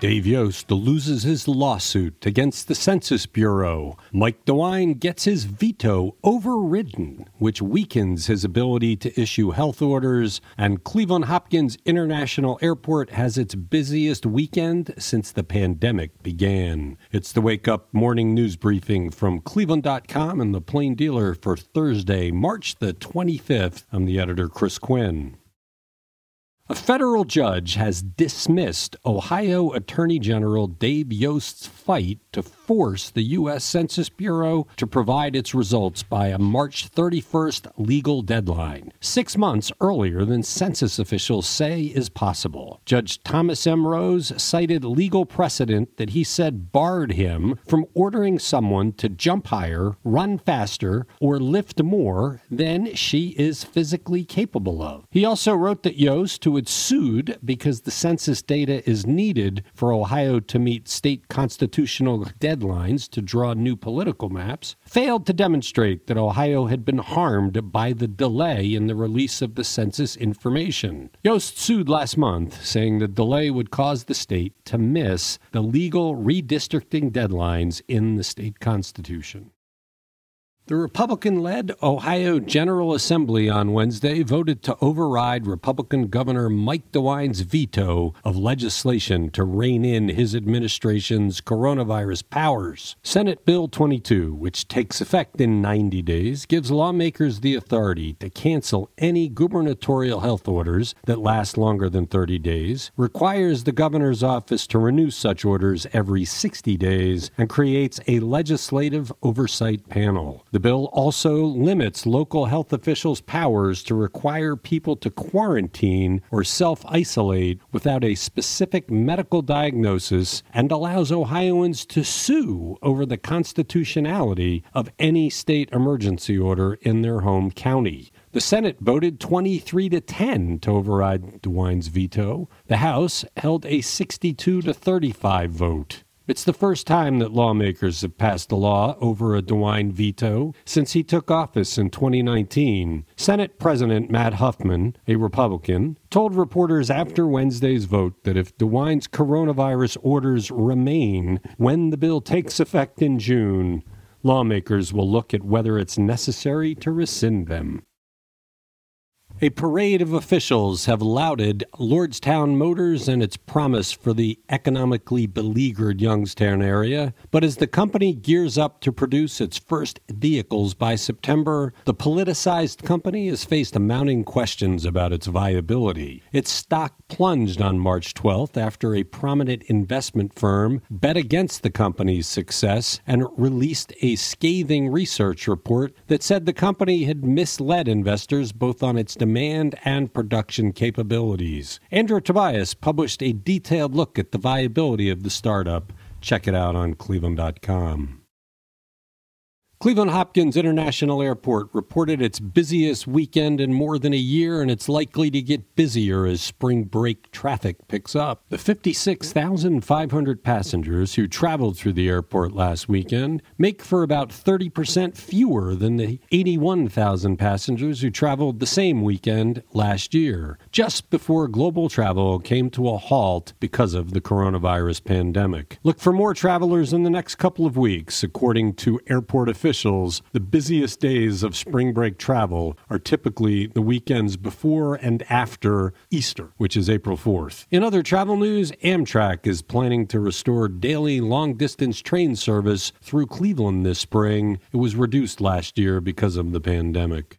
Dave Yost loses his lawsuit against the Census Bureau. Mike DeWine gets his veto overridden, which weakens his ability to issue health orders. And Cleveland Hopkins International Airport has its busiest weekend since the pandemic began. It's the Wake Up Morning News Briefing from Cleveland.com and the Plain Dealer for Thursday, March the 25th. I'm the editor, Chris Quinn. A federal judge has dismissed Ohio Attorney General Dave Yost's fight to force the U.S. Census Bureau to provide its results by a March 31st legal deadline, six months earlier than census officials say is possible. Judge Thomas M. Rose cited legal precedent that he said barred him from ordering someone to jump higher, run faster, or lift more than she is physically capable of. He also wrote that Yost, who had sued because the census data is needed for Ohio to meet state constitutional deadlines, deadlines to draw new political maps, failed to demonstrate that Ohio had been harmed by the delay in the release of the census information. Yost sued last month, saying the delay would cause the state to miss the legal redistricting deadlines in the state constitution. The Republican led Ohio General Assembly on Wednesday voted to override Republican Governor Mike DeWine's veto of legislation to rein in his administration's coronavirus powers. Senate Bill 22, which takes effect in 90 days, gives lawmakers the authority to cancel any gubernatorial health orders that last longer than 30 days, requires the governor's office to renew such orders every 60 days, and creates a legislative oversight panel. The bill also limits local health officials' powers to require people to quarantine or self isolate without a specific medical diagnosis and allows Ohioans to sue over the constitutionality of any state emergency order in their home county. The Senate voted 23 to 10 to override DeWine's veto. The House held a 62 to 35 vote. It's the first time that lawmakers have passed a law over a DeWine veto since he took office in 2019. Senate President Matt Huffman, a Republican, told reporters after Wednesday's vote that if DeWine's coronavirus orders remain when the bill takes effect in June, lawmakers will look at whether it's necessary to rescind them. A parade of officials have lauded Lordstown Motors and its promise for the economically beleaguered Youngstown area. But as the company gears up to produce its first vehicles by September, the politicized company has faced mounting questions about its viability. Its stock plunged on March 12th after a prominent investment firm bet against the company's success and released a scathing research report that said the company had misled investors both on its demand and production capabilities. Andrew Tobias published a detailed look at the viability of the startup. Check it out on cleveland.com. Cleveland Hopkins International Airport reported its busiest weekend in more than a year, and it's likely to get busier as spring break traffic picks up. The 56,500 passengers who traveled through the airport last weekend make for about 30% fewer than the 81,000 passengers who traveled the same weekend last year, just before global travel came to a halt because of the coronavirus pandemic. Look for more travelers in the next couple of weeks, according to airport officials officials, the busiest days of spring break travel are typically the weekends before and after Easter, which is April 4th. In other travel news, Amtrak is planning to restore daily long distance train service through Cleveland this spring. It was reduced last year because of the pandemic.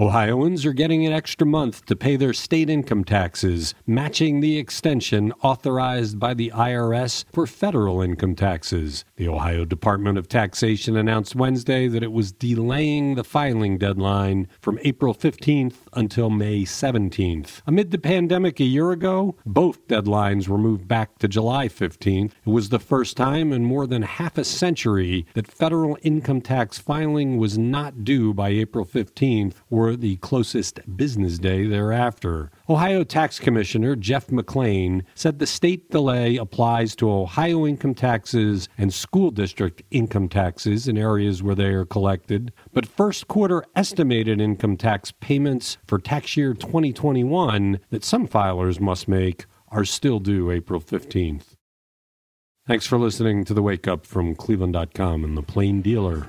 Ohioans are getting an extra month to pay their state income taxes, matching the extension authorized by the IRS for federal income taxes. The Ohio Department of Taxation announced Wednesday that it was delaying the filing deadline from April 15th until May 17th. Amid the pandemic a year ago, both deadlines were moved back to July 15th. It was the first time in more than half a century that federal income tax filing was not due by April 15th or the closest business day thereafter. Ohio Tax Commissioner Jeff McClain said the state delay applies to Ohio income taxes and school district income taxes in areas where they are collected, but first quarter estimated income tax payments for tax year 2021 that some filers must make are still due April 15th. Thanks for listening to the Wake Up from Cleveland.com and the Plain Dealer.